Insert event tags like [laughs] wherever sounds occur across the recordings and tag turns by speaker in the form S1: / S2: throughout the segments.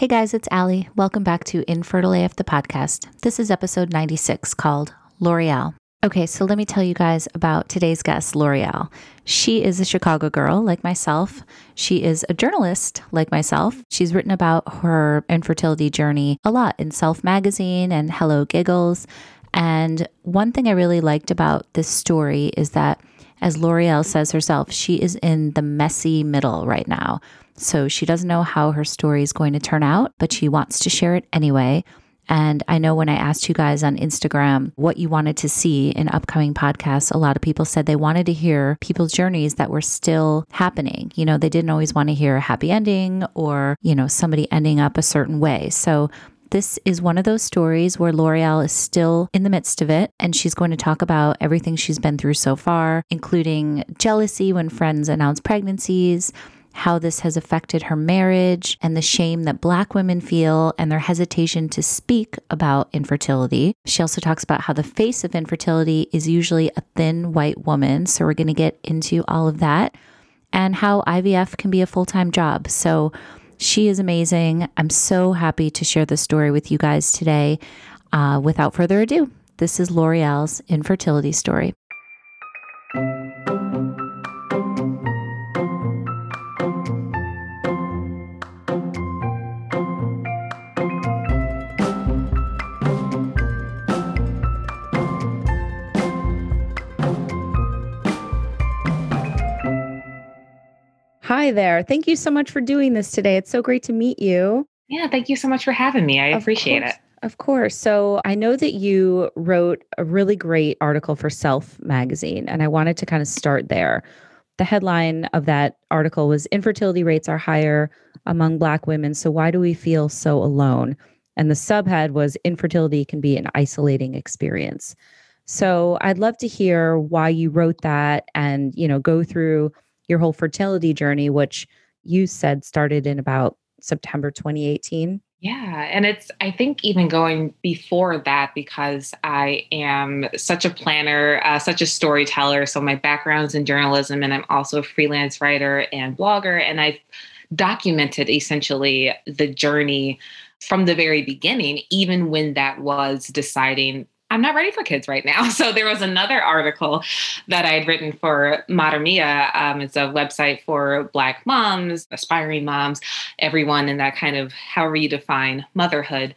S1: Hey guys, it's Allie. Welcome back to Infertile AF the podcast. This is episode 96 called L'Oreal. Okay, so let me tell you guys about today's guest, L'Oreal. She is a Chicago girl like myself. She is a journalist like myself. She's written about her infertility journey a lot in Self Magazine and Hello Giggles. And one thing I really liked about this story is that, as L'Oreal says herself, she is in the messy middle right now. So she doesn't know how her story is going to turn out, but she wants to share it anyway. And I know when I asked you guys on Instagram what you wanted to see in upcoming podcasts, a lot of people said they wanted to hear people's journeys that were still happening. You know, they didn't always want to hear a happy ending or, you know, somebody ending up a certain way. So this is one of those stories where L'Oreal is still in the midst of it, and she's going to talk about everything she's been through so far, including jealousy when friends announce pregnancies, how this has affected her marriage and the shame that Black women feel and their hesitation to speak about infertility. She also talks about how the face of infertility is usually a thin white woman. So, we're going to get into all of that and how IVF can be a full time job. So, she is amazing. I'm so happy to share this story with you guys today. Uh, without further ado, this is L'Oreal's infertility story. Hi there. Thank you so much for doing this today. It's so great to meet you.
S2: Yeah, thank you so much for having me. I of appreciate
S1: course.
S2: it.
S1: Of course. So I know that you wrote a really great article for Self magazine, and I wanted to kind of start there. The headline of that article was Infertility rates are higher among Black women. So why do we feel so alone? And the subhead was Infertility can be an isolating experience. So I'd love to hear why you wrote that and, you know, go through your whole fertility journey, which you said started in about September 2018.
S2: Yeah. And it's, I think, even going before that, because I am such a planner, uh, such a storyteller. So my background's in journalism, and I'm also a freelance writer and blogger. And I've documented essentially the journey from the very beginning, even when that was deciding I'm not ready for kids right now. [laughs] So there was another article that I had written for Madre Um, it's a website for Black moms, aspiring moms, everyone in that kind of however you define motherhood.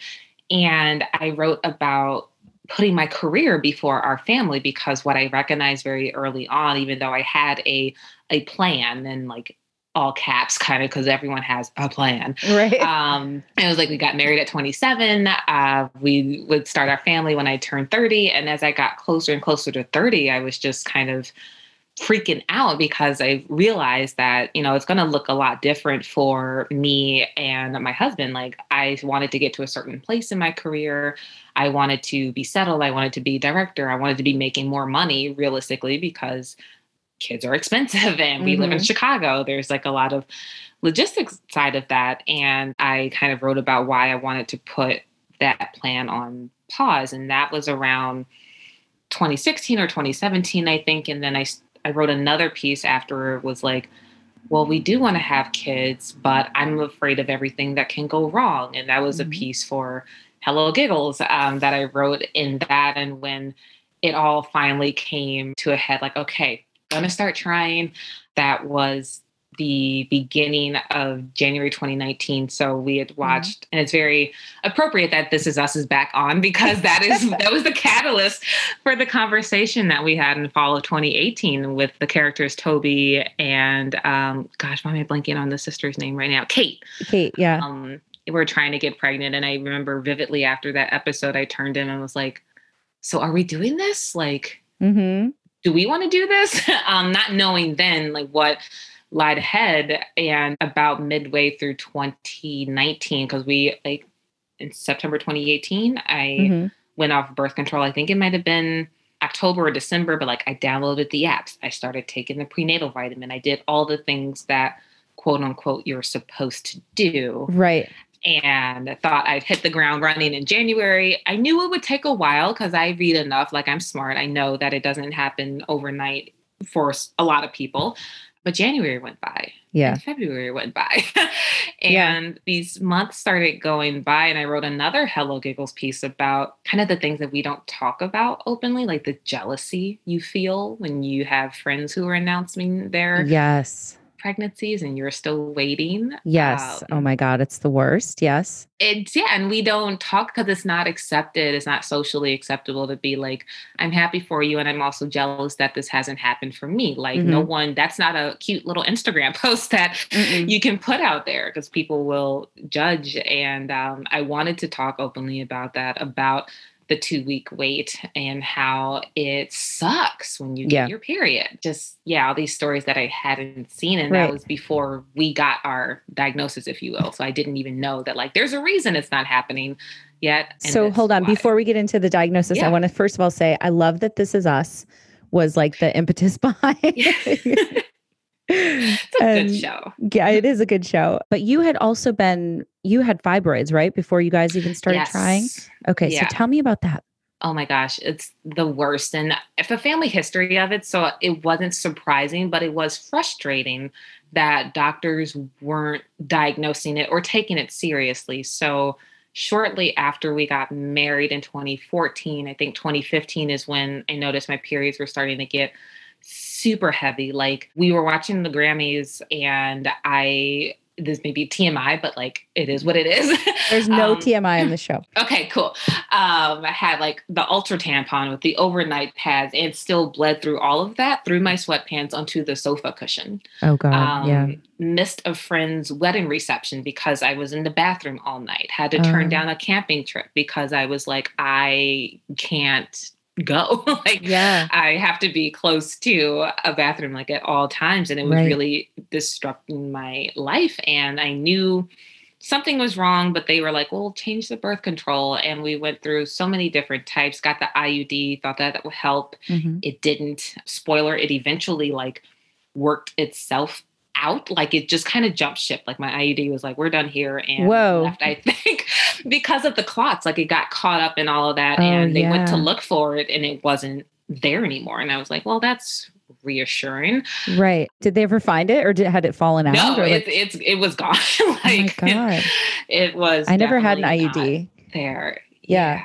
S2: And I wrote about putting my career before our family because what I recognized very early on, even though I had a a plan and like all caps kind of because everyone has a plan.
S1: Right.
S2: Um, it was like we got married at 27. Uh, we would start our family when I turned 30. And as I got closer and closer to 30, I was just kind of freaking out because I realized that, you know, it's going to look a lot different for me and my husband. Like, I wanted to get to a certain place in my career. I wanted to be settled. I wanted to be director. I wanted to be making more money realistically because kids are expensive [laughs] and we mm-hmm. live in mm-hmm. Chicago. There's like a lot of logistics side of that. And I kind of wrote about why I wanted to put that plan on pause. And that was around 2016 or 2017, I think. And then I, I wrote another piece after it was like, well, we do want to have kids, but I'm afraid of everything that can go wrong. And that was mm-hmm. a piece for Hello Giggles um, that I wrote in that. And when it all finally came to a head, like, okay, going to start trying. That was the beginning of January 2019. So we had mm-hmm. watched, mm-hmm. and it's very appropriate that This Is Us is back on because that is [laughs] that was the catalyst for the conversation that we had in fall of 2018 with the characters Toby and um, gosh, why am I blanking on the sister's name right now? Kate.
S1: Kate, yeah.
S2: Um, we're trying to get pregnant, and I remember vividly after that episode, I turned in and was like, "So are we doing this? Like." Mm-hmm do we want to do this? [laughs] um, not knowing then like what lied ahead. And about midway through 2019, because we like in September 2018, I mm-hmm. went off birth control. I think it might have been October or December, but like I downloaded the apps. I started taking the prenatal vitamin. I did all the things that quote unquote you're supposed to do.
S1: Right
S2: and thought I'd hit the ground running in January. I knew it would take a while because I read enough, like I'm smart. I know that it doesn't happen overnight for a lot of people. But January went by
S3: Yeah.
S2: February went by. [laughs]
S3: Yeah.
S2: and these months started going by, and I wrote another Hello Giggles piece about kind of the things that we don't talk about openly, like the jealousy you feel when you have friends who are announcing their
S3: Yes.
S2: Pregnancies and you're still waiting.
S3: Yes.
S2: Um,
S3: oh my God. It's the worst. Yes.
S2: it's yeah and we don't talk because it's not accepted it's not socially acceptable to be like i'm happy for you and i'm also jealous that this hasn't happened for me like no one that's not a cute little instagram [laughs] post that
S3: Mm-mm.
S2: you can put out there because people will judge and um, i wanted to talk openly about that about the two week wait and how it sucks when you get
S3: Yeah.
S2: your period. Just, yeah, all these stories that I hadn't seen. And
S3: Right.
S2: that was before we got our diagnosis, if you will. So I didn't even know that, like, there's a reason it's not happening yet.
S3: So hold on.
S2: why.
S3: Before we get into the diagnosis, I want to first of all say I love that this is us was like the impetus [laughs] behind. [laughs]
S2: it's a [laughs]
S3: And-
S2: good show.
S3: Yeah, it is a good show. But you had also been you had fibroids, right? Before you guys even started trying. Okay,
S2: Yeah.
S3: so tell me about that.
S2: Oh my gosh, it's the worst. And if a family history of it, so it wasn't surprising, but it was frustrating that doctors weren't diagnosing it or taking it seriously. So shortly after we got married in 2014, I think 2015 is when I noticed my periods were starting to get super heavy. Like we were watching the Grammys and I this may be TMI, but like it is what it is. [laughs]
S3: There's no
S2: Um,
S3: TMI in the [laughs] show.
S2: Okay, cool. Um, I had like the ultra tampon with the overnight pads and still bled through all of that through my sweatpants onto the sofa cushion.
S3: Oh God.
S2: Um,
S3: yeah.
S2: Missed a friend's wedding reception because I was in the bathroom all night. Had to turn
S3: Oh.
S2: down a camping trip because I was like, I can't go. [laughs] like,
S3: Yeah.
S2: I have to be close to a bathroom like at all times. And it was
S3: Right.
S2: really disrupting my life. And I knew something was wrong, but they were like, well, change the birth control. And we went through so many different types, got the IUD, thought that, that would help.
S3: Mhm.
S2: It didn't. Spoiler, it eventually like worked itself out. Like it just kind of jumped ship. Like my IUD was like, we're done here. And
S3: Whoa.
S2: left, I think, [laughs] because of the clots. Like it got caught up in all of that.
S3: Oh,
S2: and they went to look for it and it wasn't there anymore. And I was like, well, that's reassuring.
S3: Right. Did they ever find it or did, had it fallen out?
S2: No,
S3: or
S2: it's
S3: like-
S2: it's it was gone. [laughs]
S3: oh my
S2: like
S3: God.
S2: it was
S3: I never had an IUD.
S2: there.
S3: Yeah.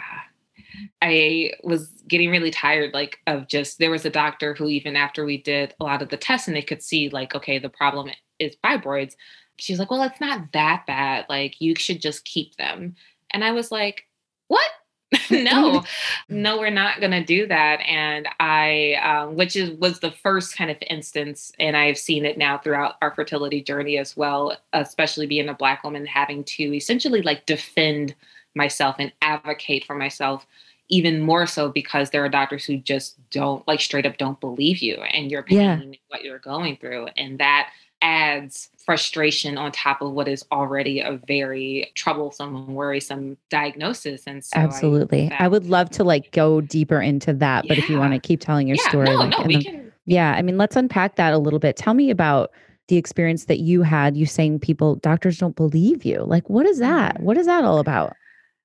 S2: I was getting really tired, like, of just there was a doctor who, even after we did a lot of the tests and they could see, like, okay, the problem is fibroids, she's like, well, it's not that bad. Like, you should just keep them. And I was like, what? [laughs] no, [laughs] no, we're not going to do that. And I, um, which is was the first kind of instance, and I've seen it now throughout our fertility journey as well, especially being a black woman, having to essentially like defend myself and advocate for myself even more so because there are doctors who just don't like straight up don't believe you and your pain
S3: Yeah.
S2: what you're going through and that adds frustration on top of what is already a very troublesome and worrisome diagnosis and so
S3: Absolutely. I,
S2: found-
S3: would love to like go deeper into that, but if you want to keep telling your
S2: yeah,
S3: story,
S2: no
S3: like,
S2: no we
S3: then-
S2: can
S3: yeah, I mean, let's unpack that a little bit. Tell me about the experience that you had. You saying people, doctors don't believe you. Like, what is that?
S2: Mhm.
S3: What is that all about?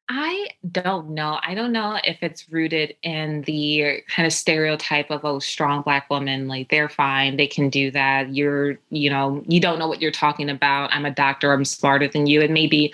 S2: I don't know. I don't know if it's rooted in the kind of stereotype of oh, strong black woman, like they're fine, they can do that. You're, you know, you don't know what you're talking about. I'm a doctor, I'm smarter than you. And maybe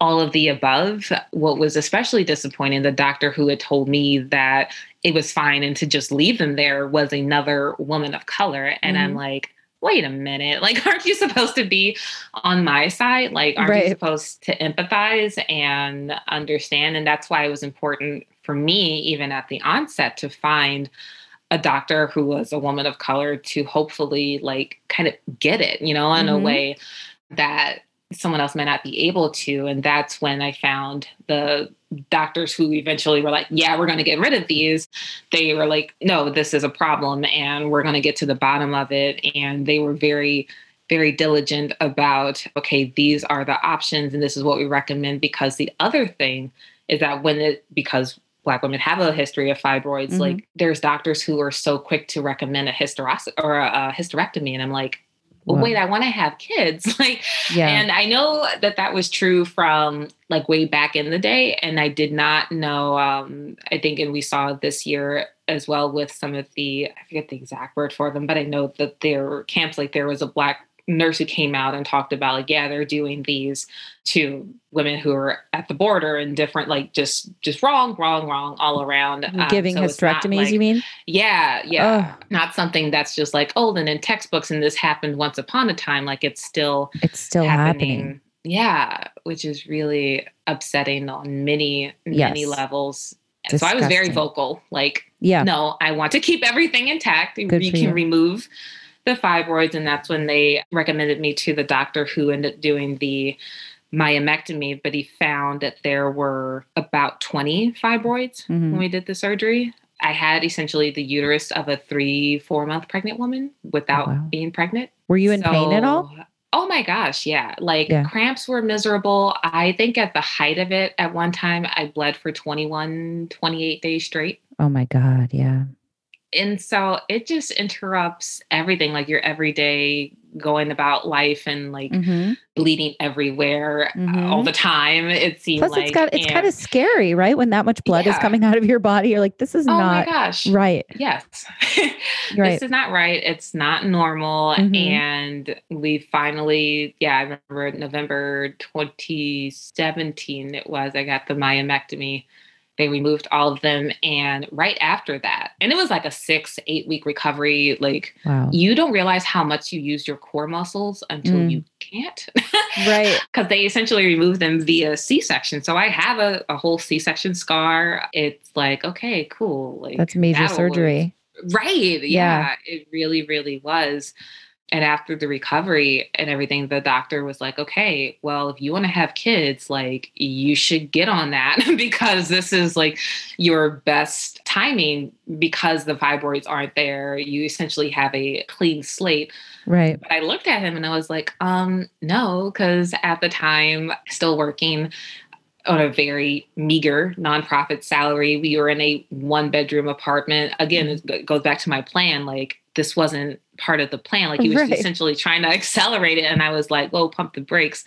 S2: all of the above. What was especially disappointing, the doctor who had told me that it was fine and to just leave them there was another woman of color. And I'm
S3: Mhm.
S2: like, wait a minute. Like, [laughs] aren't you supposed to be on my side? Like, aren't
S3: Right.
S2: you supposed to empathize and understand? And that's why it was important for me, even at the onset, to find a doctor who was a woman of color to hopefully like kind of get it, you know, in a
S3: Mhm.
S2: way that someone else might not be able to. And that's when I found the doctors who eventually were like, yeah, we're going to get rid of these. They were like, no, this is a problem and we're going to get to the bottom of it. And they were very, very diligent about, okay, these are the options and this is what we recommend. Because the other thing is that when it, because Black women have a history of fibroids,
S3: Mhm.
S2: like there's doctors who are so quick to recommend a hysterostomy or a, a hysterectomy. And I'm like, well,
S3: Whoa.
S2: wait, I want to have kids. [laughs] like,
S3: Yeah.
S2: and I know that that was true from like way back in the day. And I did not know, um, I think, and we saw this year as well with some of the, I forget the exact word for them, but I know that there were camps, like there was a Black nurse who came out and talked about like yeah they're doing these to women who are at the border and different like just just wrong wrong wrong all around
S3: um, giving so hysterectomies like, you mean
S2: yeah yeah oh. not something that's just like oh then in textbooks and this happened once upon a time like it's still
S3: it's still happening, happening.
S2: yeah which is really upsetting on many many levels Disgusting. so i was very vocal like yeah no i want to keep everything intact Good we can you. remove the fibroids, and that's when they recommended me to the doctor who ended up doing the myomectomy, but he found that there were about 20 fibroids mm-hmm. when we did the surgery. I had essentially the uterus of a three, four month pregnant woman without oh, wow. being pregnant.
S3: Were you in so, pain at all?
S2: Oh my gosh, yeah. Like yeah. cramps were miserable. I think at the height of it, at one time, I bled for 21, 28 days straight.
S3: Oh my God, yeah
S2: and so it just interrupts everything like your everyday going about life and like mm-hmm. bleeding everywhere mm-hmm. all the time it seems Plus,
S3: like it's got it's and, kind of scary right when that much blood yeah. is coming [laughs] out of your body you're like this is oh not gosh. right
S2: yes [laughs] right. this is not right it's not normal mm-hmm. and we finally yeah i remember november 2017 it was i got the myomectomy they removed all of them. And right after that, and it was like a six, eight week recovery. Like, wow. you don't realize how much you use your core muscles until mm. you can't.
S3: right. [laughs]
S2: Because they essentially remove them via C section. So I have a, a whole C section scar. It's like, okay, cool. Like,
S3: that's major surgery.
S2: Was, right. Yeah, yeah. It really, really was and after the recovery and everything the doctor was like okay well if you want to have kids like you should get on that [laughs] because this is like your best timing because the fibroids aren't there you essentially have a clean slate
S3: right
S2: but i looked at him and i was like um no because at the time still working on a very meager nonprofit salary. We were in a one bedroom apartment. Again, mm-hmm. it goes back to my plan. Like this wasn't part of the plan. Like he was right. essentially trying to [laughs] accelerate it. And I was like, whoa, pump the brakes.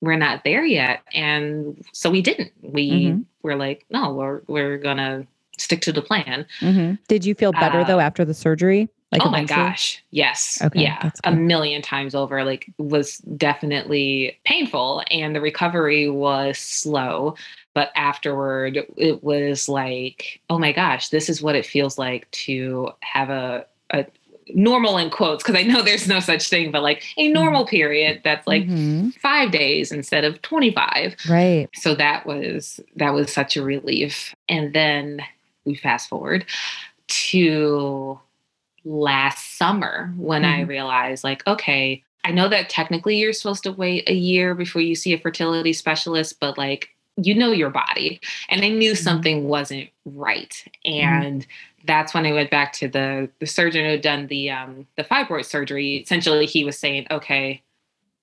S2: We're not there yet. And so we didn't. We mm-hmm. were like, no, we're we're gonna stick to the plan.
S3: Mm-hmm. Did you feel better uh, though after the surgery?
S2: Like oh my gosh. Yes. Okay, yeah. A million times over. Like was definitely painful and the recovery was slow. But afterward, it was like, oh my gosh, this is what it feels like to have a normal in quotes because I know there's no such thing, but like a mm-hmm. normal period that's like mm-hmm. five days instead of 25.
S3: Right.
S2: So that was that was such a relief. And then we fast forward to last summer when mm-hmm. I realized like, okay, I know that technically you're supposed to wait a year before you see a fertility specialist, but like you know your body. And I knew mm-hmm. something wasn't right. Mm-hmm. And mm-hmm that's when I went back to the the surgeon who had done the um, the fibroid surgery. Essentially, he was saying, okay,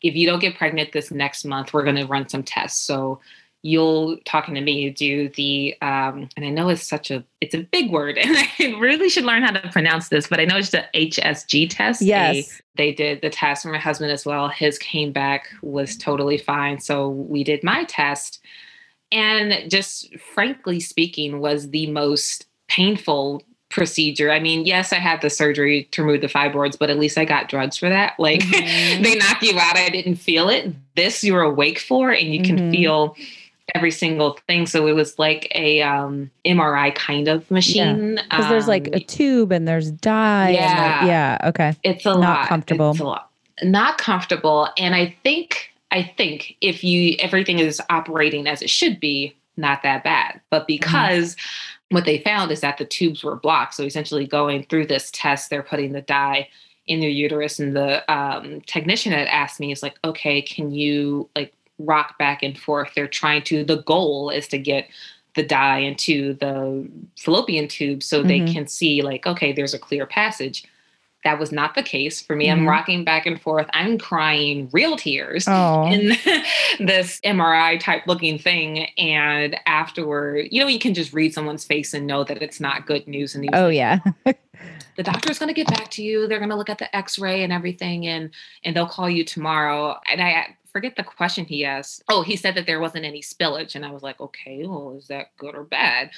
S2: if you don't get pregnant this next month, we're going to run some tests. So you'll talking to me do the um, and I know it's such a it's a big word, [laughs] and I really should learn how to pronounce this, but I know it's the HSG test.
S3: Yes,
S2: they, they did the test for my husband as well. His came back was totally fine. So we did my test, and just frankly speaking, was the most painful procedure. I mean, yes, I had the surgery to remove the fibroids, but at least I got drugs for that. [laughs] Like mm-hmm. they knock you out. I didn't feel it. This you're awake for and you can mm-hmm. feel every single thing. So it was like a um, MRI kind of machine.
S3: Because um, there's like a um, tube and there's dye. Yeah. yeah. Okay.
S2: It's a
S3: Not
S2: lot.
S3: comfortable.
S2: It's a lot. Not comfortable. And I think, I think if you, everything is operating as it should be, not that bad. But mm-hmm. because mm-hmm what they found is that the tubes were blocked. So essentially, going through this test, they're putting the dye in your uterus, and the um, technician had asked me, "Is like, okay, can you like rock back and forth?" They're trying to. The goal is to get the dye into the fallopian tube so mm-hmm. they can see like, okay, there's a clear passage. That was not the case for me. Mm-hmm. I'm rocking back and forth. I'm crying real tears oh. in [laughs] this MRI type looking thing. And afterward, you know, you can just read someone's face and know that it's not good news. And
S3: oh, yeah. [laughs]
S2: the doctor's going to get back to you. They're going to look at the x-ray and everything and and they'll call you tomorrow. And I forget the question he asked. Oh, he said that there wasn't any spillage and I was like, "Okay, well, is that good or bad?"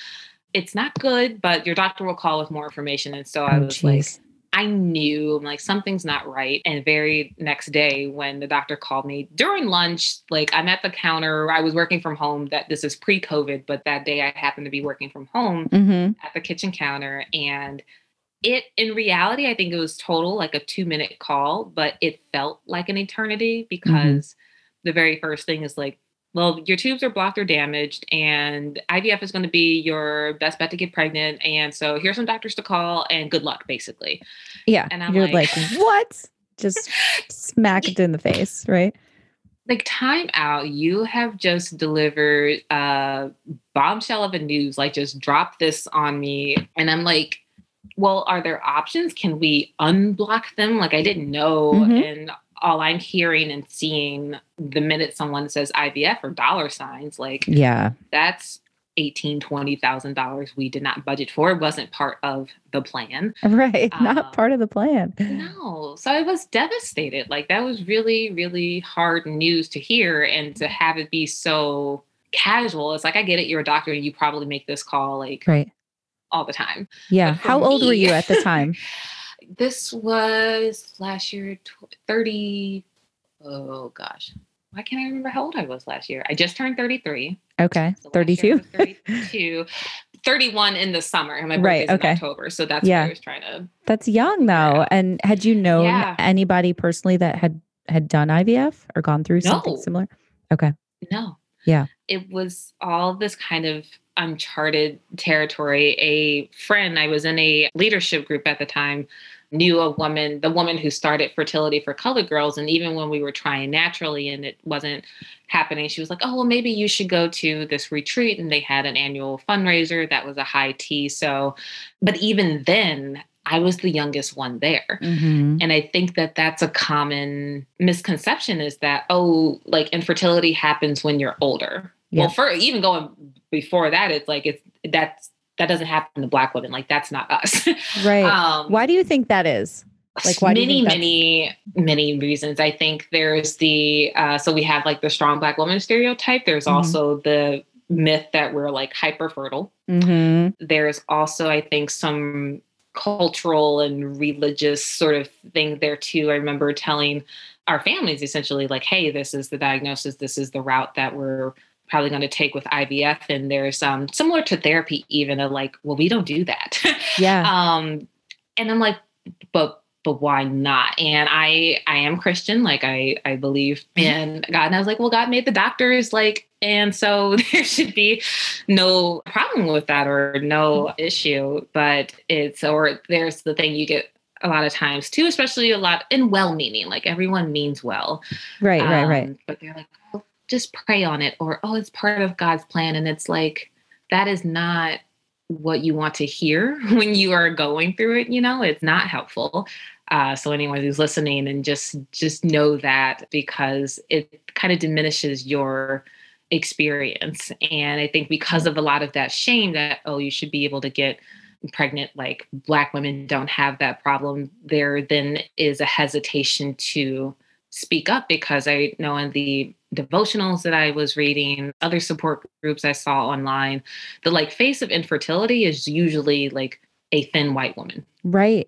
S2: It's not good, but your doctor will call with more information. And so I oh, was geez. like I knew like something's not right. And very next day, when the doctor called me during lunch, like I'm at the counter, I was working from home. That this is pre COVID, but that day I happened to be working from home
S3: Mm-hmm.
S2: at the kitchen counter. And it, in reality, I think it was total like a two minute call, but it felt like an eternity because the very first thing is like, well, your tubes are blocked or damaged, and IVF is going to be your best bet to get pregnant. And so here's some doctors to call, and good luck, basically.
S3: Yeah.
S2: And I'm
S3: You're
S2: like-
S3: like, what? Just [laughs] smack it in the face, right?
S2: Like, time out, you have just delivered a bombshell of a news, like, just drop this on me. And I'm like, well, are there options? Can we unblock them? Like, I didn't know.
S3: Mhm.
S2: And all I'm hearing and seeing the minute someone says IVF or dollar signs, like,
S3: Yeah.
S2: that's eighteen twenty thousand dollars we did not budget for. It wasn't part of the plan.
S3: Right. [laughs]
S2: Um,
S3: Not part of the plan.
S2: No, so I was devastated. Like that was really, really hard news to hear, and to have it be so casual. It's like I get it. You're a doctor, and you probably make this call like
S3: Right.
S2: all the time.
S3: Yeah. How old were you at the time? [laughs]
S2: This was last year, thirty. Oh gosh, why can't I remember how old I was last year? I just turned thirty-three.
S3: Okay.
S2: So last year I
S3: 32.
S2: was 32. 31 in the summer. and My
S3: Right,
S2: birthday's
S3: okay.
S2: in October. So that's
S3: Yeah.
S2: what I was trying to.
S3: That's young though.
S2: Yeah.
S3: And had you known
S2: Yeah.
S3: anybody personally that had had done IVF or gone through something
S2: No.
S3: similar? Okay.
S2: No.
S3: Yeah.
S2: It was all this kind of uncharted territory. A friend, I was in a leadership group at the time, knew a woman, the woman who started fertility for colored girls. And even when we were trying naturally and it wasn't happening, she was like, Oh, well, maybe you should go to this retreat. And they had an annual fundraiser that was a high tea. So, but even then, I was the youngest one there.
S3: Mm-hmm.
S2: And I think that that's a common misconception is that, oh, like infertility happens when you're older. Well, for even going before that, it's like, it's that's, that doesn't happen to Black women. Like, that's not us. [laughs]
S3: Right.
S2: um,
S3: Why do you think that is? Like, why
S2: many, many, many reasons. I think there's the, uh, so we have like the strong Black woman stereotype. There's
S3: Mhm.
S2: also the myth that we're like hyper fertile
S3: Mm-hmm.
S2: there's also i think some cultural and religious sort of thing there too i remember telling our families essentially like hey this is the diagnosis this is the route that we're probably going to take with ivf and there's um similar to therapy even of like well we don't do that [laughs]
S3: Yeah.
S2: um and i'm like but but why not and i i am christian like i i believe in god and i was like well god made the doctors like and so [laughs] there should be no problem with that or no issue but it's or there's the thing you get a lot of times too especially a lot in well meaning like everyone means well
S3: right. Right. Right.
S2: um, But they're like, oh, just pray on it, or oh, it's part of God's plan. And it's like, that is not what you want to hear [laughs] when you are going through it. You know, it's not helpful. Uh, so anyone who's listening and just just know that because it kind of diminishes your experience. And I think because of a lot of that shame that oh, you should be able to get pregnant like black women don't have that problem there then is a hesitation to speak up because I know in the devotionals that I was reading, other support groups I saw online, the like face of infertility is usually like a thin white woman.
S3: Right.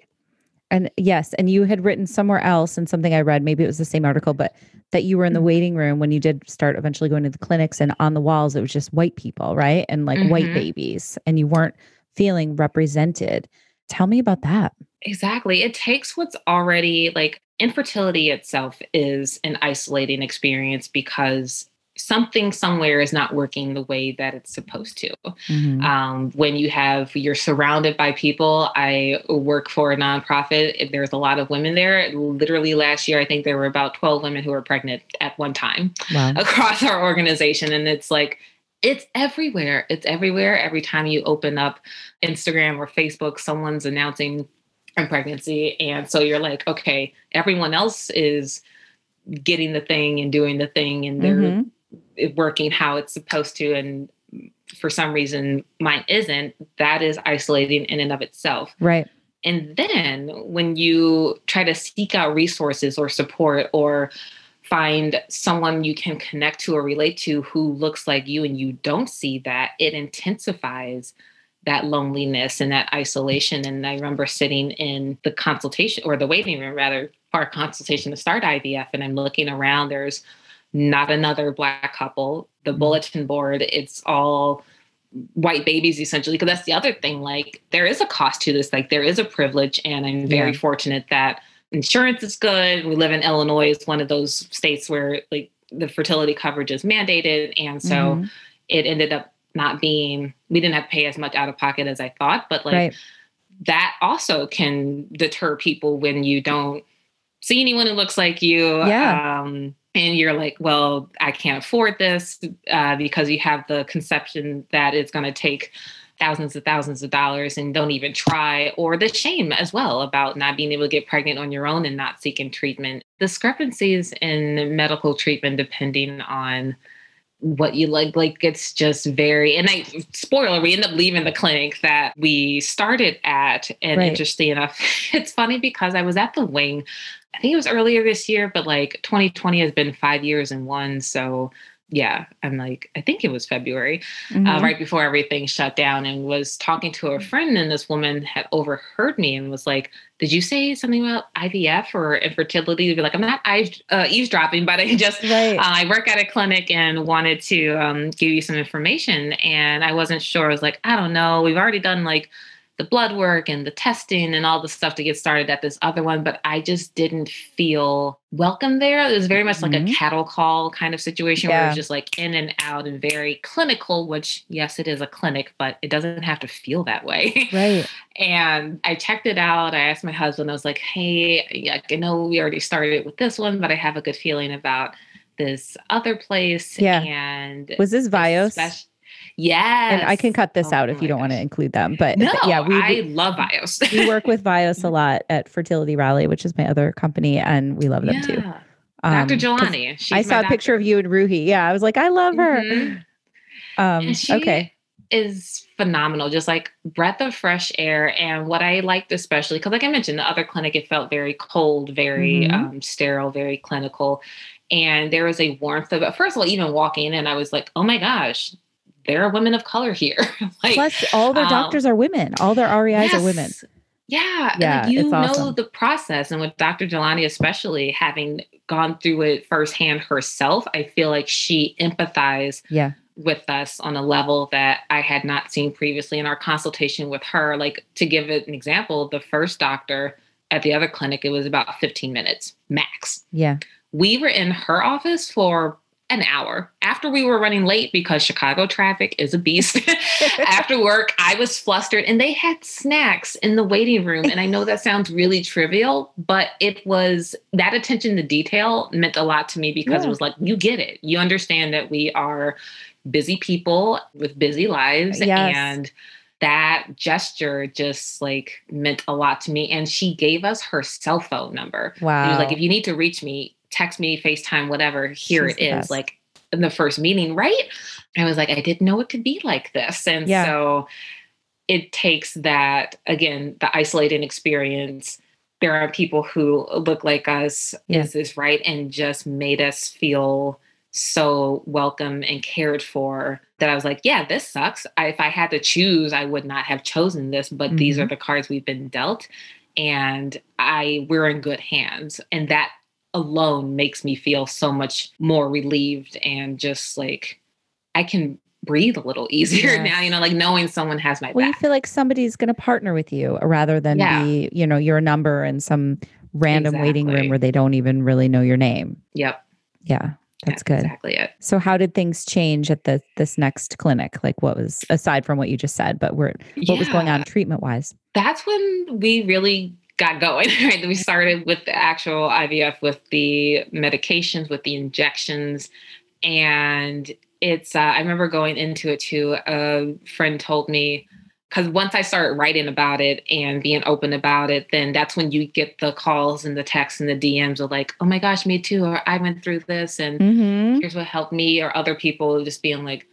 S3: And yes, and you had written somewhere else and something I read, maybe it was the same article, but that you were in the
S2: Mhm.
S3: waiting room when you did start eventually going to the clinics and on the walls it was just white people, right? And like white
S2: Mhm.
S3: babies and you weren't feeling represented. Tell me about that.
S2: Exactly. It takes what's already like infertility itself is an isolating experience because something somewhere is not working the way that it's supposed to.
S3: Mhm.
S2: um, when you have you're surrounded by people i work for a nonprofit there's a lot of women there literally last year i think there were about 12 women who were pregnant at one time
S3: Wow. [laughs]
S2: across our organization and it's like it's everywhere it's everywhere every time you open up instagram or facebook someone's announcing a pregnancy and so you're like okay everyone else is getting the thing and doing the thing and they're
S3: Mhm.
S2: working how it's supposed to and for some reason mine isn't that is isolating in and of itself
S3: Right.
S2: and then when you try to seek out resources or support or find someone you can connect to or relate to who looks like you and you don't see that it intensifies that loneliness and that isolation. And I remember sitting in the consultation or the waiting room, rather, for a consultation to start IVF. And I'm looking around, there's not another Black couple. The mm-hmm. bulletin board, it's all white babies essentially because that's the other thing like there is a cost to this like there is a privilege and i'm very yeah. fortunate that insurance is good we live in illinois it's one of those states where like the fertility coverage is mandated and so mm-hmm. it ended up not being we didn't have to pay as much out of pocket as i thought but like right. that also can deter people when you don't see anyone who looks like you
S3: yeah.
S2: um and you're like, well, I can't afford this uh, because you have the conception that it's going to take thousands of thousands of dollars and don't even try, or the shame as well about not being able to get pregnant on your own and not seeking treatment. Discrepancies in medical treatment depending on what you like like it's just very and i spoiler we end up leaving the clinic that we started at and right. interesting enough [laughs] it's funny because i was at the wing I think it was earlier this year, but like 2020 has been five years in one. So yeah, I'm like, I think it was February, uh, mm-hmm. uh, right before everything shut down, and was talking to a friend, and this woman had overheard me and was like, "Did you say something about IVF or infertility?" To be like, "I'm not uh, eavesdropping, but I just right. uh, I work at a clinic and wanted to um, give you some information, and I wasn't sure. I was like, I don't know. We've already done like." The blood work and the testing and all the stuff to get started at this other one, but I just didn't feel welcome there. It was very much like mm-hmm. a cattle call kind of situation yeah. where was just like in and out and very clinical, which yes, it is a clinic, but it doesn't have to feel that way.
S3: Right. [laughs]
S2: and I checked it out. I asked my husband, I was like, hey, I know we already started with this one, but I have a good feeling about this other place.
S3: Yeah.
S2: And
S3: was this Vios?
S2: Yes.
S3: And I can cut this oh, out if you don't want to include them. But
S2: no,
S3: yeah,
S2: we, I love Vios.
S3: we work with [laughs] Vios a lot at Fertility Rally, which is my other company, and we love them yeah. too.
S2: Um, Dr. Jelani.
S3: I saw a picture of you and Ruhi. Yeah, I was like, I love her. Mm-hmm. Um, okay.
S2: Is phenomenal, just like breath of fresh air. And what I liked, especially because, like I mentioned, the other clinic, it felt very cold, very mm-hmm. um, sterile, very clinical. And there was a warmth of it. First of all, even walking in, I was like, oh my gosh, there are women of color here. [laughs]
S3: like, Plus, all their um, doctors are women. All their REIs yes, are women.
S2: Yeah, yeah, you know awesome. the process, and with Dr. Jelani, especially having gone through it firsthand herself, I feel like she empathized.
S3: Yeah.
S2: With us on a level that I had not seen previously in our consultation with her. Like to give it an example, the first doctor at the other clinic, it was about 15 minutes max.
S3: Yeah.
S2: We were in her office for an hour after we were running late because Chicago traffic is a beast. [laughs] after work, I was flustered and they had snacks in the waiting room. And I know that sounds really trivial, but it was that attention to detail meant a lot to me because yeah. it was like, you get it. You understand that we are busy people with busy lives. Yes. And that gesture just like meant a lot to me. And she gave us her cell phone number.
S3: Wow.
S2: Was like, if you need to reach me, text me, FaceTime, whatever, here She's it is. Best. Like in the first meeting, right? I was like, I didn't know it could be like this. And yeah. so it takes that, again, the isolating experience. There are people who look like us, yeah. is this right? And just made us feel so welcome and cared for that I was like, yeah, this sucks. I, if I had to choose, I would not have chosen this, but mm-hmm. these are the cards we've been dealt and I we're in good hands. And that alone makes me feel so much more relieved and just like I can breathe a little [laughs] easier yes. now, you know, like knowing someone has my
S3: well,
S2: back.
S3: you feel like somebody's going to partner with you rather than yeah. be, you know, your number in some random exactly. waiting room where they don't even really know your name.
S2: Yep.
S3: Yeah. That's
S2: That's
S3: good.
S2: Exactly it.
S3: So how did things change at the this next clinic? Like what was aside from what you just said, but where what yeah. was going on treatment wise?
S2: That's when we really got going, [laughs] right? We started with the actual IVF, with the medications, with the injections. And it's, uh, I remember going into it too. A friend told me, because once I started writing about it and being open about it, then that's when you get the calls and the texts and the DMs of like, oh my gosh, me too. Or I went through this and mm-hmm. here's what helped me. Or other people just being like,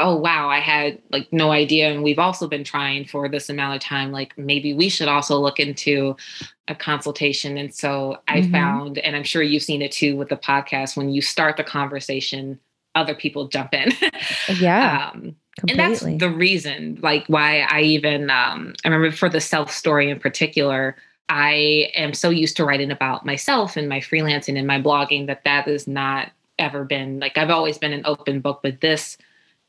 S2: oh wow i had like no idea and we've also been trying for this amount of time like maybe we should also look into a consultation. And so i mm-hmm. found and i'm sure you've seen it too with the podcast when you start the conversation other people jump in.
S3: Yeah. [laughs] Um,
S2: and that's the reason like why i even um i remember for the self story in particular i am so used to writing about myself and my freelancing and my blogging that that has not ever been like i've always been an open book but this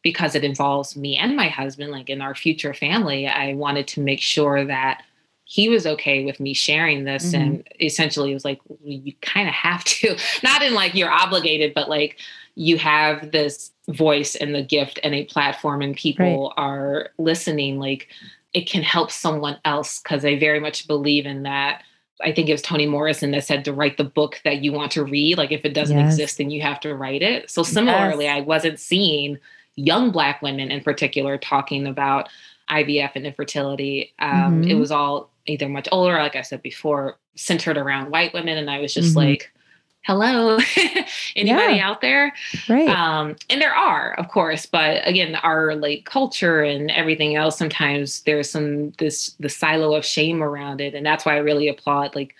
S2: because it involves me and my husband like in our future family i wanted to make sure that he was okay with me sharing this
S3: Mhm.
S2: and essentially it was like you kind of have to [laughs] not in like you're obligated but like you have this voice and the gift and a platform and people are listening like it can help someone else because i very much believe in that i think it was toni morrison that said to write the book that you want to read like if it doesn't
S3: Yes.
S2: exist then you have to write it so similarly
S3: Yes.
S2: i wasn't seeing young black women in particular talking about ivf and infertility um, it
S3: Mhm.
S2: was all either much older like i said before centered around white women and i was just
S3: Mhm.
S2: like hello [laughs] anybody
S3: Yeah.
S2: out there
S3: right.
S2: um and there are of course but again our like culture and everything else sometimes there's some this the silo of shame around it and that's why i really applaud like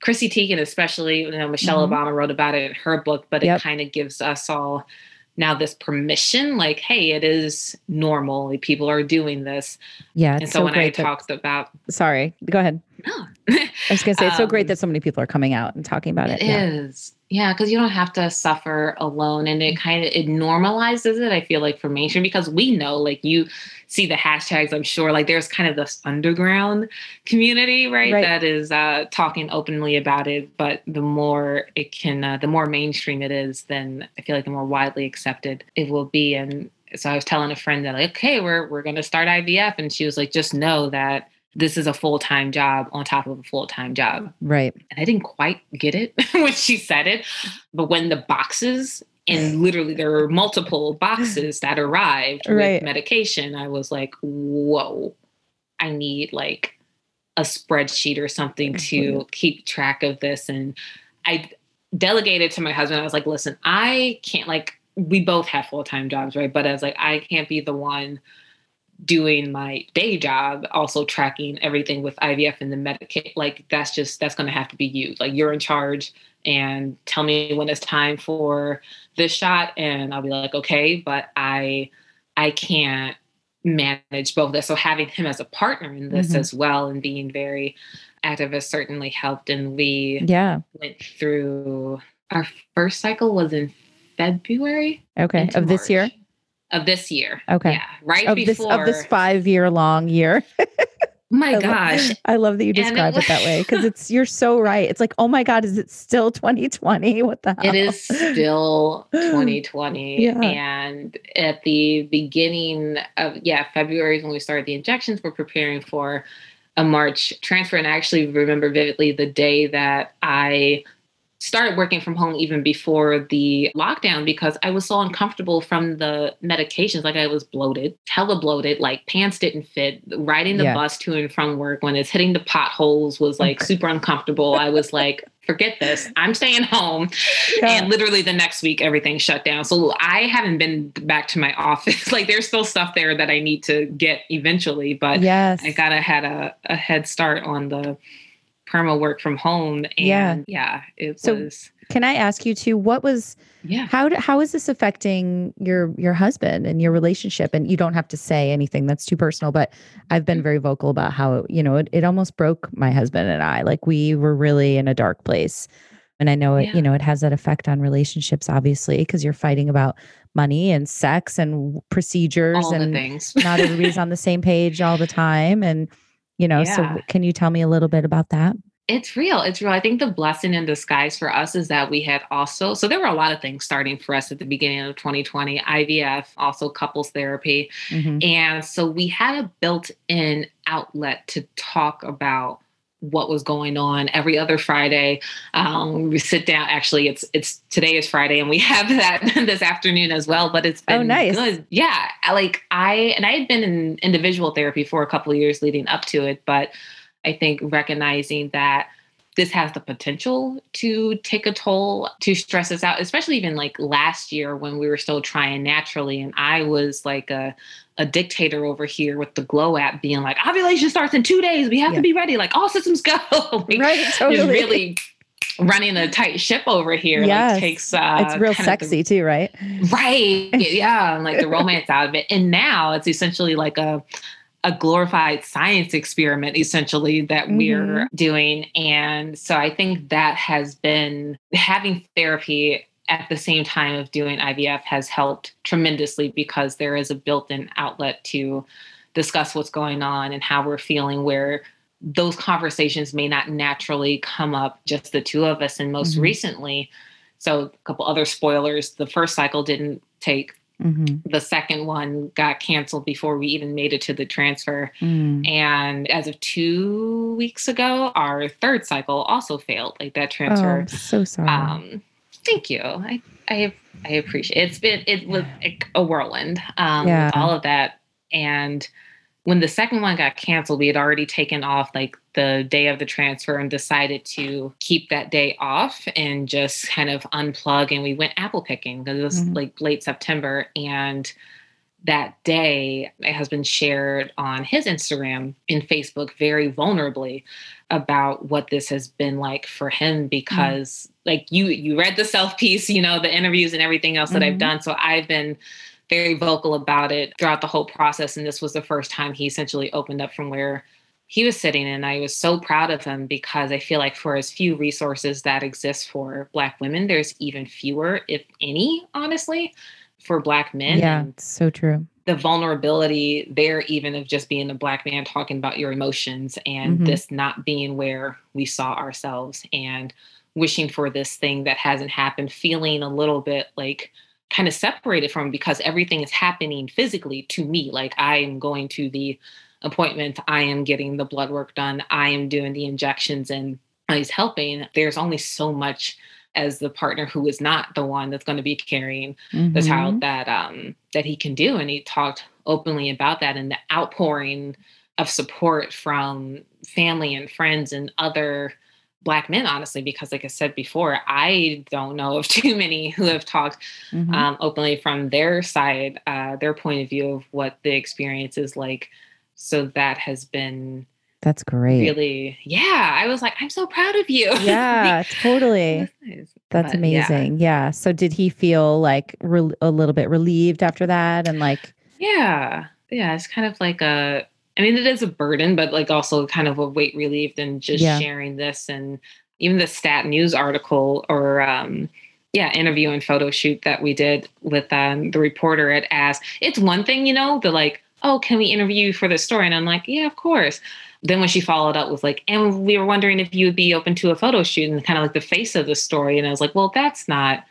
S2: chrissy teigen especially you know michelle
S3: Mhm.
S2: obama wrote about it in her book but
S3: Yep.
S2: it kind of gives us all now this permission like hey it is normal people are doing this
S3: yeah.
S2: and so,
S3: so,
S2: when i
S3: that-
S2: talked about
S3: sorry. Go ahead.
S2: no
S3: I was going to say, it's so great [laughs]
S2: Um,
S3: that so many people are coming out and talking about it.
S2: It is,
S3: Yeah.
S2: because you don't have to suffer alone, and it kind of it normalizes it. I feel like for mainstream because we know, like you see the hashtags. I'm sure, like there's kind of this underground community, right,
S3: Right.
S2: that is uh, talking openly about it. But the more it can, uh, the more mainstream it is, then I feel like the more widely accepted it will be. And so I was telling a friend that, like, okay, we're we're going to start IVF, and she was like, just know that this is a full time job on top of a full time job
S3: Right.
S2: and I didn't quite get it [laughs] when she said it. But when the boxes, and literally there were multiple boxes that arrived
S3: Right.
S2: with medication, I was like, whoa, I need like a spreadsheet or something to keep track of this. And I delegated to my husband. I was like, listen, I can't like we both have full-time jobs, right? But I was like, I can't be the one doing my day job also tracking everything with IVF and the Medicaid like that's just that's going to have to be you like you're in charge and tell me when it's time for this shot and I'll be like okay but I I can't manage both of this so having him as a partner in this
S3: Mhm.
S2: as well and being very active has certainly helped and we
S3: Yeah.
S2: went through our first cycle was in February
S3: Okay. Of this year?
S2: Of this year.
S3: Okay.
S2: Yeah. Right
S3: Of this
S2: before.
S3: of this five year long year. [laughs]
S2: my
S3: I
S2: gosh. [laughs]
S3: I love that you
S2: And it
S3: describe it, that way [laughs] because it's you're so right. It's like, oh my God, is it still 2020? What the hell?
S2: It is still [gasps] 2020.
S3: Yeah.
S2: And at the beginning of, yeah, February is when we started the injections. We're preparing for a March transfer. And I actually remember vividly the day that I started working from home even before the lockdown because I was so uncomfortable from the medications. Like I was bloated, hella bloated, like pants didn't fit. Riding the
S3: Yeah.
S2: bus to and from work when it's hitting the potholes was like super uncomfortable. I was like, forget this. I'm staying home.
S3: Yeah.
S2: And literally the next week, everything shut down. So I haven't been back to my office. [laughs] like there's still stuff there that I need to get eventually, but
S3: yes.
S2: I kind of had a, a head start on the perma work from home. And
S3: Yeah.
S2: yeah, it
S3: So-
S2: was,
S3: Can I ask you too? What was
S2: yeah.
S3: how how is this affecting your your husband and your relationship? And you don't have to say anything that's too personal, but I've been mm-hmm. very vocal about how you know it, it almost broke my husband and I. Like we were really in a dark place. And I know it,
S2: Yeah.
S3: you know, it has that effect on relationships, obviously, because you're fighting about money and sex and procedures
S2: All
S3: and
S2: things.
S3: not everybody's on the same page all the [laughs] time. And, you know, so can you tell me a little bit about that?
S2: It's real. It's real. I think the blessing in disguise for us is that we had also, so there were a lot of things starting for us at the beginning of 2020 IVF, also couples therapy.
S3: Mhm.
S2: And so we had a built in outlet to talk about what was going on every other Friday. Um, we sit down. Actually, it's it's today is Friday, and we [laughs] have that this afternoon as well. But it's been
S3: Oh, nice.
S2: good. Yeah, like I and I had been in individual therapy for a couple of years leading up to it, but I think recognizing that this has the potential to take a toll to stress us out, especially even like last year when we were still trying naturally. And I was like a, a dictator over here with the Glow app being like, ovulation starts in two days. We have
S3: Yeah.
S2: to be ready. Like all systems go. [laughs] Like,
S3: Right, totally.
S2: really running a tight ship over here
S3: Yes.
S2: like takes uh
S3: it's real
S2: of the-
S3: sexy too, right?
S2: right yeah and like the romance out of it and now it's essentially like a a glorified science experiment essentially that we're doing. And so i think that has been having therapy at the same time of doing ivf has helped tremendously because there is a built-in outlet to discuss what's going on and how we're feeling where those conversations may not naturally come up just the two of us and most
S3: Mhm.
S2: recently. So a couple other spoilers the first cycle didn't take
S3: hmm
S2: the second one got canceled before we even made it to the transfer
S3: Mm.
S2: and as of two weeks ago our third cycle also failed like that
S3: Oh,
S2: transfer
S3: I'm so sorry.
S2: um thank you i i i appreciate it. it's been it was like a whirlwind um
S3: Yeah.
S2: all of that and when the second one got canceled we had already taken off like the day of the transfer and decided to keep that day off and just kind of unplug and we went apple picking because it was
S3: Mhm.
S2: like late september and that day my husband shared on his instagram and facebook very vulnerably about what this has been like for him because like you you read the self piece you know the interviews and everything else that i've
S3: Mhm.
S2: done so i've been very vocal about it throughout the whole process and this was the first time he essentially opened up from where he was sitting and i was so proud of him because i feel like for as few resources that exist for black women there's even fewer if any honestly for black men
S3: yeah, so true.
S2: the vulnerability there even of just being a black man talking about your emotions and
S3: Mhm.
S2: this not being where we saw ourselves and wishing for this thing that hasn't happened feeling a little bit like kind of separated from because everything is happening physically to me. Like i am going to the appointment i am getting the blood work done i am doing the injections and he's helping. There's only so much as the partner who is not the one that's going to be carrying the
S3: Mhm.
S2: child that um that he can do. And he talked openly about that and the outpouring of support from family and friends and other black men honestly because like i said before i don't know of [laughs] too many who have talked
S3: Mhm.
S2: um, openly from their side uh, their point of view of what the experience is like so that has been
S3: That's great.
S2: really yeah i was like i'm so proud of you [laughs]
S3: Yeah, totally. [laughs]
S2: That's.
S3: That's
S2: But, yeah.
S3: amazing. Yeah. So did he feel like re- a little bit relieved after that and like
S2: Yeah. Yeah. It's kind of like a, I mean, it is a burden, but like also kind of a weight relieved and just
S3: Yeah.
S2: sharing this and even the stat news article or, um, yeah, interview and photo shoot that we did with um, the reporter at Ask. It's one thing, you know, the like, oh, can we interview you for this story? And I'm like, yeah, of course. Then when she followed up with like, and we were wondering if you would be open to a photo shoot and kind of like the face of the story. And I was like, well, that's not,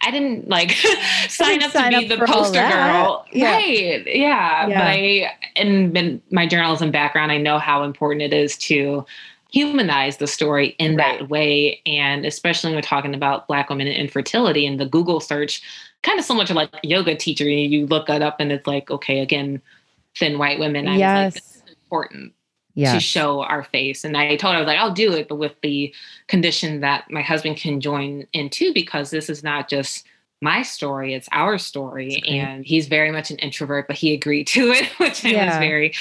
S2: I didn't like [laughs] sign up
S3: sign
S2: to be
S3: up
S2: the poster girl.
S3: Yeah.
S2: Right. Yeah.
S3: Yeah.
S2: But I, been my journalism background, I know how important it is to humanize the story in
S3: Right.
S2: that way. And especially when we're talking about Black women and infertility and the Google search, kind of so much like yoga teacher, you look it up and it's like, okay, again, thin white women. I was
S3: yes.
S2: like, this is important
S3: yeah.
S2: to show our face. And I told her, I was like, I'll do it, but with the condition that my husband can join in too, because this is not just my story, it's our story. And he's very much an introvert, but he agreed [laughs] to it, which I was very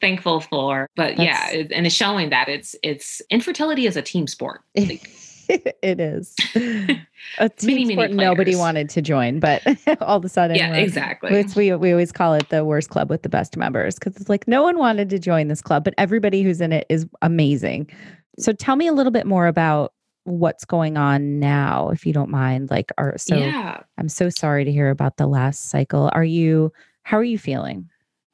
S2: thankful for. But yeah,
S3: That's-
S2: it, and it's showing that it's it's infertility is a team sport. [laughs] Like, [laughs]
S3: it is. [laughs] A team sport nobody wanted to join, but [laughs] all of a sudden,
S2: yeah, exactly.
S3: It's, we we always call it the worst club with the best members because it's like no one wanted to join this club, but everybody who's in it is amazing. So tell me a little bit more about what's going on now, if you don't mind. Like, are so
S2: yeah.
S3: I'm so sorry to hear about the last cycle. Are you? How are you feeling?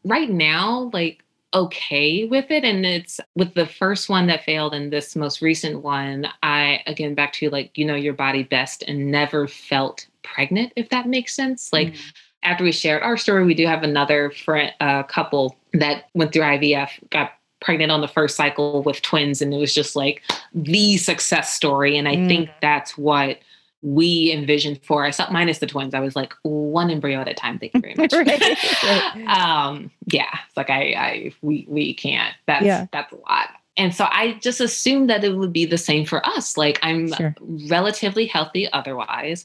S2: right now like okay with it and it's with the first one that failed and this most recent one i again back to like you know your body best and never felt pregnant if that makes sense like
S3: Mm.
S2: after we shared our story we do have another friend uh, couple that went through ivf got pregnant on the first cycle with twins and it was just like the success story and i
S3: Mm.
S2: think that's what we envisioned for us minus the twins i was like one embryo at a time thank you very much [laughs]
S3: right. [laughs]
S2: um yeah it's like i i we we can't that's
S3: Yeah.
S2: that's a lot and so i just assumed that it would be the same for us like i'm
S3: Sure.
S2: relatively healthy otherwise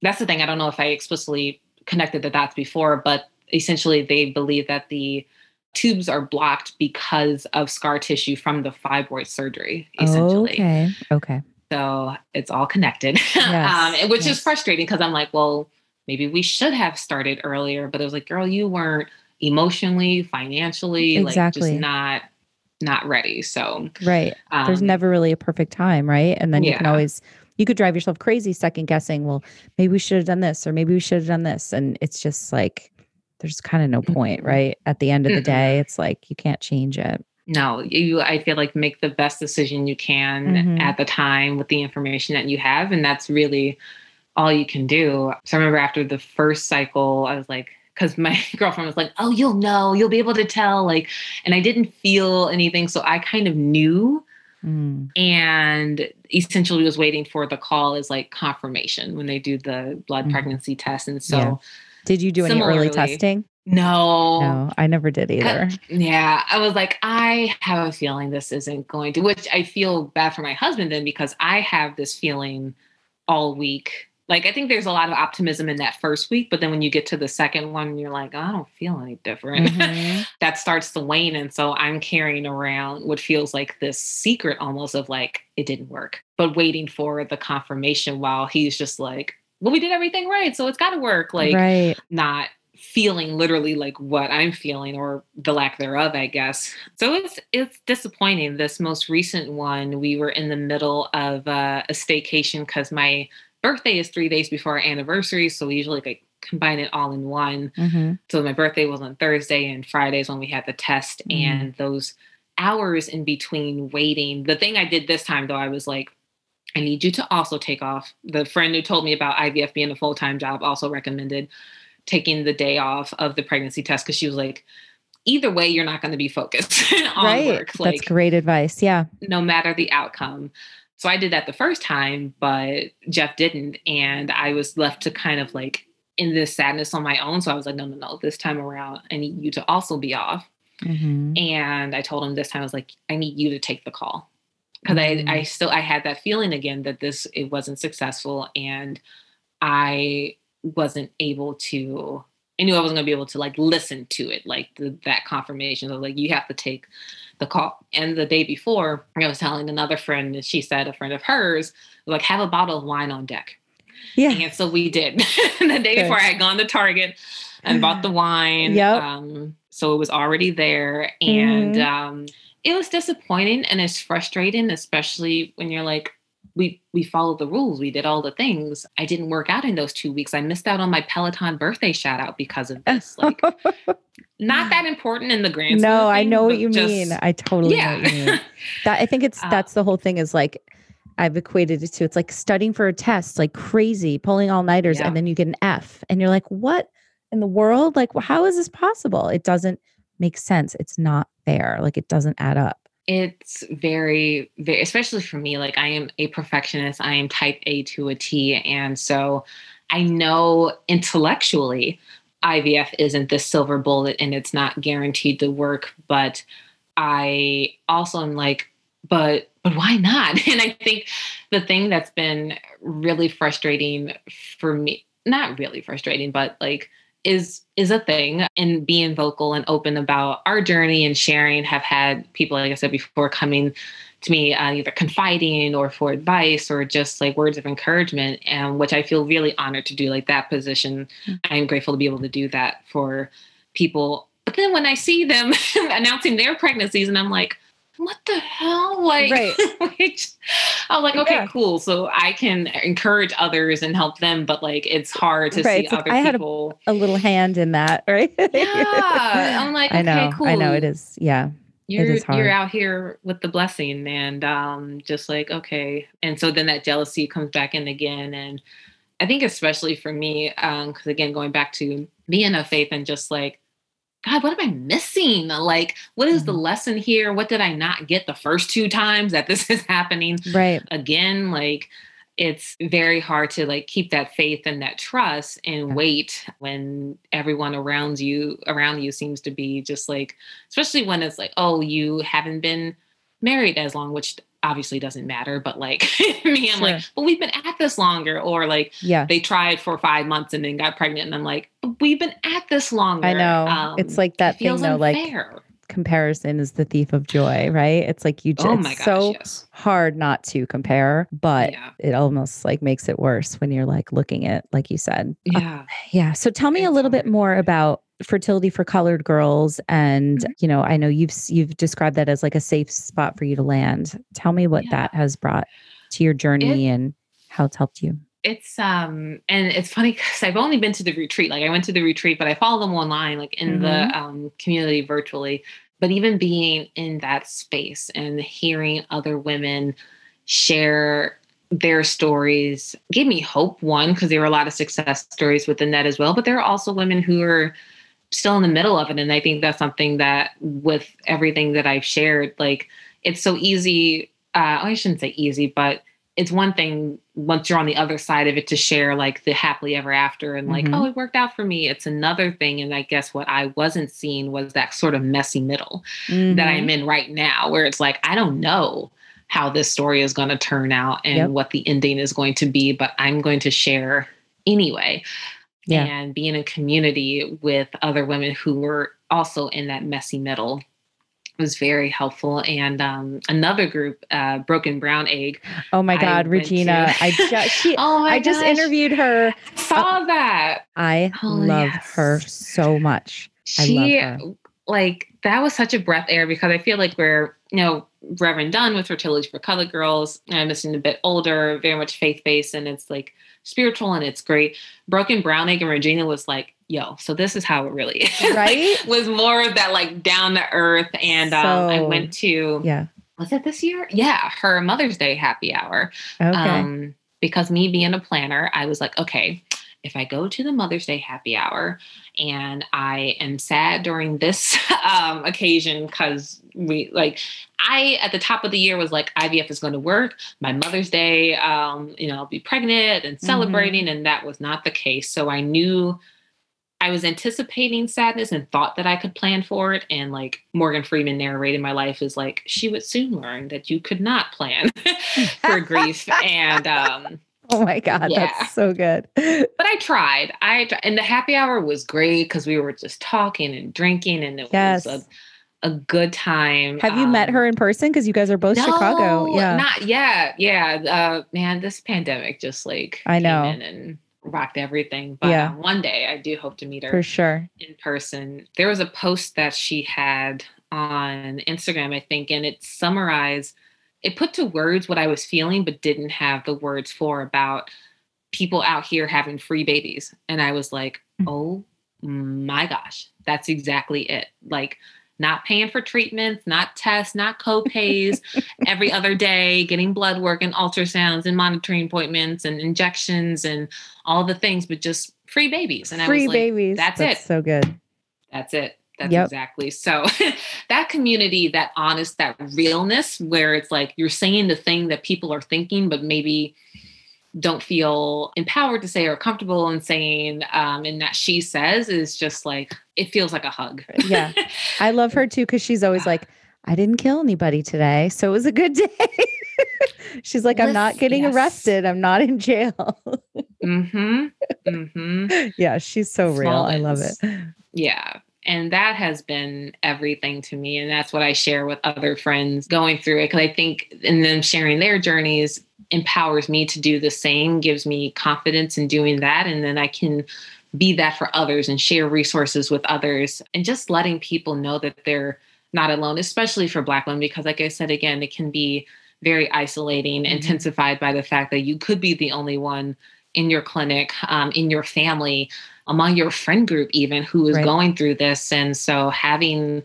S2: that's the thing i don't know if i explicitly connected the dots before but essentially they believe that the tubes are blocked because of scar tissue from the fibroid surgery essentially
S3: Okay. Okay.
S2: So it's all connected, [laughs] yes, um, which yes. is frustrating because I'm like, well, maybe we should have started earlier, but it was like, girl, you weren't emotionally, financially, exactly. like just not not ready. So
S4: right, um, there's never really a perfect time, right? And then you yeah. can always you could drive yourself crazy second guessing. Well, maybe we should have done this, or maybe we should have done this, and it's just like there's kind of no point, mm-hmm. right? At the end of the day, it's like you can't change it.
S2: No, you I feel like make the best decision you can mm-hmm. at the time with the information that you have and that's really all you can do. So I remember after the first cycle, I was like because my [laughs] girlfriend was like, "Oh, you'll know, you'll be able to tell." Like, and I didn't feel anything, so I kind of knew, mm. and essentially was waiting for the call as like confirmation when they do the blood mm. pregnancy test. And so, yeah.
S4: did you do any early testing?
S2: No.
S4: No, I never did either.
S2: yeah. I was like, I have a feeling this isn't going to, which I feel bad for my husband then because I have this feeling all week. Like, I think there's a lot of optimism in that first week, but then when you get to the second one, you're like, oh, I don't feel any different. Mm-hmm. [laughs] that starts to wane. And so I'm carrying around what feels like this secret almost of like, it didn't work, but waiting for the confirmation while he's just like, well, we did everything right. So it's got to work. Like, right. not feeling literally like what I'm feeling or the lack thereof, I guess. So it's it's disappointing. This most recent one, we were in the middle of uh, a staycation because my birthday is three days before our anniversary, so we usually like combine it all in one. Mm-hmm. So my birthday was on Thursday and Fridays when we had the test, mm-hmm. and those hours in between waiting. The thing I did this time though, I was like. I need you to also take off. The friend who told me about IVF being a full time job also recommended taking the day off of the pregnancy test because she was like, either way, you're not going to be focused [laughs] on right. work.
S4: Like, That's great advice. Yeah.
S2: No matter the outcome. So I did that the first time, but Jeff didn't. And I was left to kind of like in this sadness on my own. So I was like, no, no, no, this time around, I need you to also be off. Mm-hmm. And I told him this time, I was like, I need you to take the call. Because mm-hmm. I, I still I had that feeling again that this it wasn't successful. And I wasn't able to I knew I wasn't gonna be able to like listen to it, like the, that confirmation of like you have to take the call. And the day before, I was telling another friend, and she said a friend of hers like have a bottle of wine on deck. Yeah. And so we did. [laughs] the day Good. before, I had gone to Target and bought the wine.
S4: Yep.
S2: Um, so it was already there, and mm-hmm. um, it was disappointing and it's frustrating, especially when you're like, we we followed the rules we did all the things i didn't work out in those two weeks i missed out on my peloton birthday shout out because of this like [laughs] not that important in the grand
S4: no i know what you just, mean i totally yeah. know what you mean [laughs] that i think it's uh, that's the whole thing is like I've equated it to it's like studying for a test, like crazy, pulling all nighters, yeah. and then you get an F, and you're like, what in the world? Like, how is this possible? It doesn't make sense. It's not fair. Like, it doesn't add up
S2: it's very, very, especially for me, like I am a perfectionist. I am type A to a T. And so I know intellectually IVF isn't the silver bullet and it's not guaranteed to work. But I also am like, but but why not? [laughs] And I think the thing that's been really frustrating for me, not really frustrating, but like is is a thing and being vocal and open about our journey and sharing. Have had people like i said before coming to me uh, either confiding or for advice or just like words of encouragement and which i feel really honored to do like that position. Mm-hmm. i am grateful to be able to do that for people. But then when i see them [laughs] announcing their pregnancies and i'm like what the hell? Like, right. [laughs] I was like, okay, yeah. cool. So I can encourage others and help them, but like, it's hard to right. see other I people.
S4: Had a, a, little hand in that, right?
S2: yeah. I'm like, [laughs] okay, I
S4: know,
S2: cool.
S4: I know it is. Yeah.
S2: You're, you're out here with the blessing and um, just like, okay. And so then that jealousy comes back in again. And I think, especially for me, because um, again, going back to being of faith and just like, God, what am I missing? Like, what is the mm. lesson here? What did I not get the first two times that this [laughs] is happening?
S4: Right.
S2: Again, like it's very hard to like keep that faith and that trust and wait when everyone around you around you seems to be just like especially when it's like oh you haven't been married as long which obviously doesn't matter, but like [laughs] me, I'm sure. like, but we've been at this longer. Or like,
S4: yeah,
S2: they tried for five months and then got pregnant. And I'm like, we've been at this longer.
S4: I know. Um, it's like that it thing though, unfair. like
S3: comparison is the thief of joy, right? It's like you just oh gosh, so yes. hard not to compare, but yeah. it almost like makes it worse when you're like looking at, like you said.
S2: Yeah. Uh,
S3: yeah. So tell me it's a little hard. bit more about fertility for colored girls and mm-hmm. you know i know you've you've described that as like a safe spot for you to land tell me what yeah. that has brought to your journey it, and how it's helped you
S2: it's um and it's funny because I've only been to the retreat. Like I went to the retreat, but I follow them online, like in mm-hmm. the um, community virtually. But even being in that space and hearing other women share their stories gave me hope. One, because there were a lot of success stories within that as well. But there are also women who are still in the middle of it, and I think that's something that with everything that I've shared, like it's so easy. Uh, I shouldn't say easy, but it's one thing once you're on the other side of it to share like the happily ever after and like mm-hmm. oh it worked out for me it's another thing and i guess what i wasn't seeing was that sort of messy middle mm-hmm. that i'm in right now where it's like i don't know how this story is going to turn out and yep. what the ending is going to be but i'm going to share anyway yeah. and be in a community with other women who were also in that messy middle was very helpful. And um, another group, uh, Broken Brown Egg.
S3: Oh my God, I Regina! I just she, [laughs] oh I just interviewed her.
S2: Saw that.
S3: I oh, love yes. her so much. She
S2: like that was such a breath air because I feel like we're you know Reverend Dunn with Fertility for Colored Girls. I'm listening a bit older, very much faith based, and it's like spiritual and it's great. Broken Brown Egg and Regina was like, yo, so this is how it really is. [laughs]
S3: Right.
S2: was more of that like down to earth. And so, um, I went to,
S3: yeah.
S2: Was it this year? Yeah, her Mother's Day happy hour. Okay. Um, because me being a planner, I was like, okay, if I go to the Mother's Day happy hour and I am sad during this [laughs] um, occasion because we like I at the top of the year was like IVF is going to work. My Mother's Day, um, you know, I'll be pregnant and celebrating, mm-hmm. and that was not the case. So I knew I was anticipating sadness and thought that I could plan for it. And like Morgan Freeman narrated my life is like she would soon learn that you could not plan [laughs] for grief and um [laughs]
S3: Oh my God, yeah. that's so good. [laughs]
S2: but I tried. I and the happy hour was great because we were just talking and drinking, and it yes. was a, a good time.
S3: Have you met um, her in person? Because you guys are both no, Chicago. Yeah,
S2: not yet. Yeah, uh, man, this pandemic just like
S3: I know
S2: and rocked everything. But yeah. one day I do hope to meet her
S3: for sure
S2: in person. There was a post that she had on Instagram, I think, and it summarized it put to words what I was feeling, but didn't have the words for about people out here having free babies. And I was like, mm. oh my gosh, that's exactly it. Like, not paying for treatments, not tests, not co-pays [laughs] every other day, getting blood work and ultrasounds and monitoring appointments and injections and all the things, but just free babies. And
S3: free
S2: I was
S3: like, babies.
S2: That's,
S3: that's
S2: it.
S3: So good.
S2: That's it. That's yep. exactly. So [laughs] that community, that honest, that realness where it's like you're saying the thing that people are thinking, but maybe don't feel empowered to say or comfortable in saying um and that she says is just like it feels like a hug.
S3: Yeah. I love her too because she's always like [laughs] i didn't kill anybody today so it was a good [laughs] day. She's like i'm not getting yes. arrested. I'm not in jail.
S2: Mm-hmm. Mm-hmm.
S3: Yeah she's so real. I love it.
S2: Yeah and that has been everything to me. And that's what I share with other friends going through it. Cause I think in them sharing their journeys empowers me to do the same, gives me confidence in doing that. And then I can be that for others and share resources with others and just letting people know that they're not alone, especially for Black women, because like I said again, it can be very isolating, mm-hmm. intensified by the fact that you could be the only one in your clinic, um, in your family among your friend group even who is right. going through this. And so having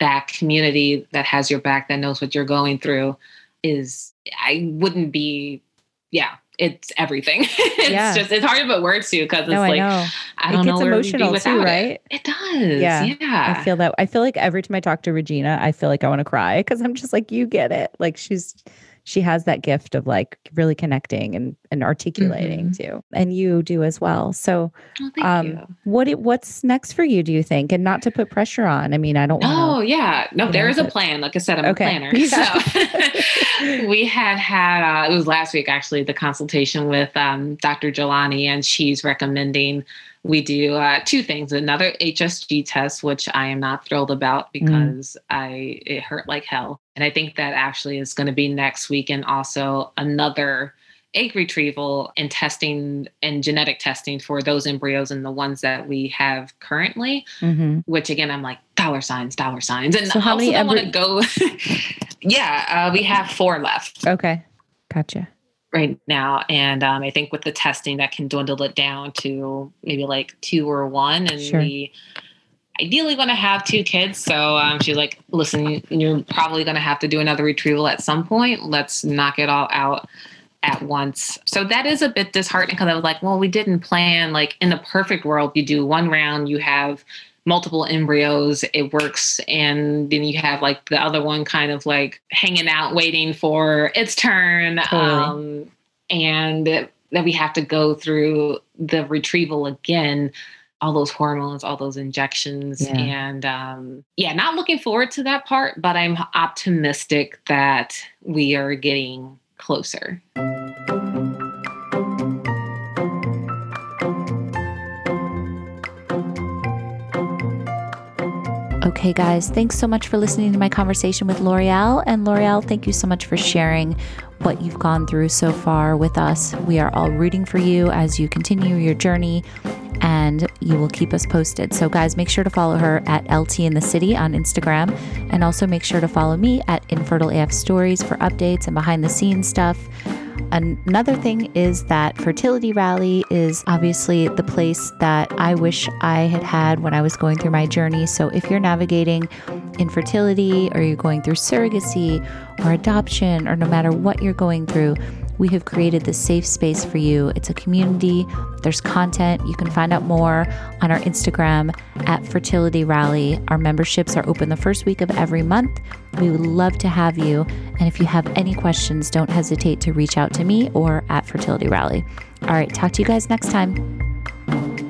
S2: that community that has your back that knows what you're going through is i wouldn't be yeah it's everything. [laughs] It's yeah. just it's hard to put words to because it's no, like I, I don't it gets know emotional too right
S3: it.
S2: it does yeah. yeah.
S3: I feel that i feel like every time i talk to regina i feel like i want to cry because i'm just like you get it. Like she's she has that gift of like really connecting and and articulating mm-hmm. too and you do as well so
S2: oh, um
S3: what it, what's next for you do you think and not to put pressure on i mean i don't
S2: oh wanna, yeah no there know, is a plan like i said i'm okay. a planner yeah. [laughs] so [laughs] we had had uh, it was last week actually the consultation with um, dr jelani and she's recommending we do uh, two things another hsg test which i am not thrilled about mm. because mm. i it hurt like hell and i think that actually is going to be next week and also another egg retrieval and testing and genetic testing for those embryos and the ones that we have currently mm-hmm. which again i'm like dollar signs dollar signs and so how many embry- go [laughs] yeah uh, we have four left
S3: okay gotcha
S2: right now. And um, I think with the testing, that can dwindle it down to maybe like two or one. And sure. we ideally going to have two kids. So um, she's like, listen, you're probably going to have to do another retrieval at some point. Let's knock it all out at once. So that is a bit disheartening because I was like, well, we didn't plan like in the perfect world, you do one round, you have multiple embryos, it works. And then you have like the other one kind of like hanging out, waiting for its turn. Totally. Um, and then we have to go through the retrieval again all those hormones, all those injections. Yeah. And um, yeah, not looking forward to that part, but I'm optimistic that we are getting closer.
S1: Okay, guys, thanks so much for listening to my conversation with L'Oreal. And L'Oreal, thank you so much for sharing what you've gone through so far with us. We are all rooting for you as you continue your journey and you will keep us posted. So, guys, make sure to follow her at LT in the City on Instagram and also make sure to follow me at Infertile AF Stories for updates and behind the scenes stuff. Another thing is that Fertility Rally is obviously the place that I wish I had had when I was going through my journey. So if you're navigating infertility or you're going through surrogacy or adoption, or no matter what you're going through, we have created this safe space for you. It's a community, there's content. You can find out more on our Instagram at Fertility Rally. Our memberships are open the first week of every month. We would love to have you. And if you have any questions, don't hesitate to reach out to me or at Fertility Rally. All right, talk to you guys next time.